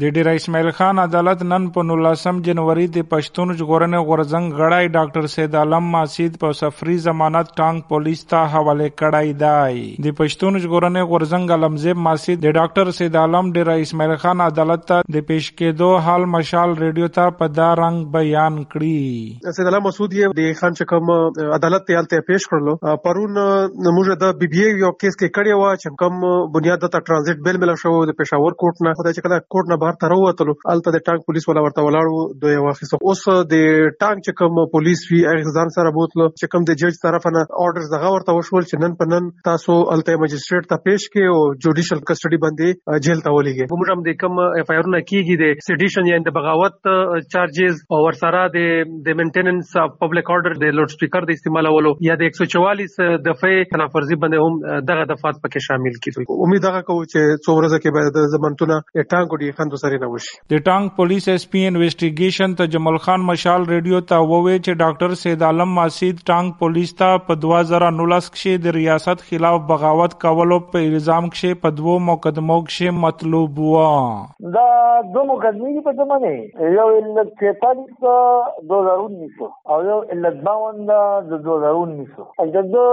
د ډیر اسماعیل خان عدالت نن په نولسم جنوري د پښتون ژغورنې غورزنګ غړای ډاکټر سید عالم ماسید په سفری ضمانت ټانک پولیس ته حواله کړای دی. د پښتون ژغورنې غورزنګ علمزیب ماسید د ډاکټر سید عالم ډیر اسماعیل خان عدالت ته د پیش کېدو حال مشال ریډیو ته په دا رنگ بیان کړی سید عالم مسعود یې د خان چکم عدالت ته الته پیش کړلو. پرون موږ د بی بی یو کیس کې کړی و چې کوم بنیاد ته ترانزیت بیل مل شو د پېښور کوټ نه. خدای چې کله کوټ نه بهر ته راووتلو الته د ټانک پولیس ولا ورته ولاړو دوی واخیسو اوس د ټانک چې کوم پولیس وی هغه ځان سره بوتلو چې کوم د جج طرف نه اورډرز دغه ورته وشول چې نن په نن تاسو الته مجستریټ ته پیش کې او جوډیشل کسټډي باندې جیل ته ولېږي موږ هم د کوم اف آی آر نه کیږي د سیډیشن یا د بغاوت چارجز او ورسره د د مینټیننس اف پبلک اورډر د لوډ سپیکر د استعمالولو یا د 144 دفعه تنافرزي باندې هم دغه دفعات پکې شامل کیږي امید هغه کوم چې څو ورځې کې به د زمنتونه ټانک سره نه وشي. د ټانک پولیس ایس پی انویسټیګیشن ته جمال خان مشال ریډیو ته ووی چې ډاکټر سید عالم ماسید ټانک پولیس ته په 2019 کې د ریاست خلاف بغاوت کولو په الزام کې په دوو مقدمو کې مطلوب و. دا دو مقدمې په زمانه. یو ال 43 2019 او یو ال 52 د 2019 د دو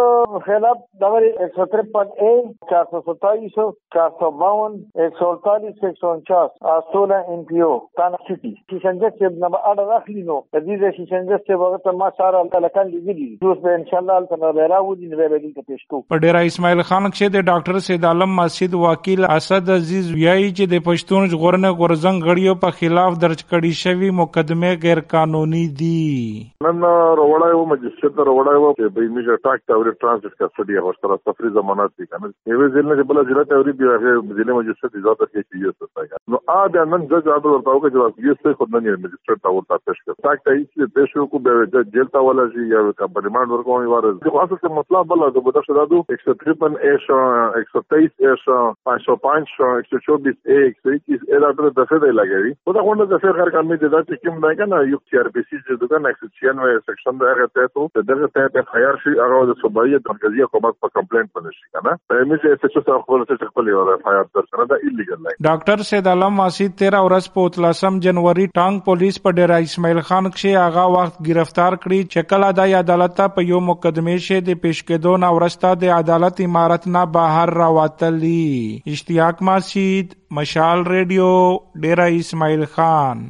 خلاف د 153 اے 427 452 148 149 سولہ این پی او تانا سٹی شیشنجت سے اڑا رخلی نو. تدیز شیشنجت سے وقت ما سارا لکان لگلی جوس بے انشاءاللہ التنا بیرا ودی نبے بیدل کا پیشکو په ډیر اسماعیل خان کې د ډاکټر سید عالم مسجد وکیل اسد عزیز ویایي چې د پښتون ژغورنې غورزنګ غړیو په خلاف درج کړي شوی مقدمه غیر قانوني دي. نن روړای و مجلس روړای و چې به میشه ټاک تاوري ترانزیت کسټډي او سره سفري ضمانت دي کنه یوه ځل نه بل ځل ته وري دی هغه ځله مجلس ته اجازه ورکړي چې نو ا د نن جج آرڈر ورته وکړي چې یو څه خود نه مجستریټ ته ورته پیش کړ تاک ته چې پیش کو به جیل ته ولا شي یا کا ریمانډ ورکوي واره خو اصل څه مطلب بل د بده شدادو 153 ایش 123 ایش 505 124 ا 121 ا د دفعه دی لګوي خو دا غونډه د فقر کار کوم نه کنه یو سی ار پی سی چې دغه 196 سیکشن د هغه ته ته دغه ته په خیر شي هغه د صوبایي مرکزی حکومت په کمپلینټ باندې شي کنه په مې چې څه څه خپل څه خپل یو اف آی آر درسنه دا ایلیګل ډاکټر سید علم ماسید تیرہ ورځ په اتلسم جنوري ټانک پولیس په ڈیرا اسماعیل خان کې هغه وخت گرفتار کری چې کله د عدالت په یو مقدمه شه د پیش کېدو نه ورسته د عدالت امارت نه بهر راوتلی اشتیاق ماسید مشال ریډیو ڈیرا اسماعیل خان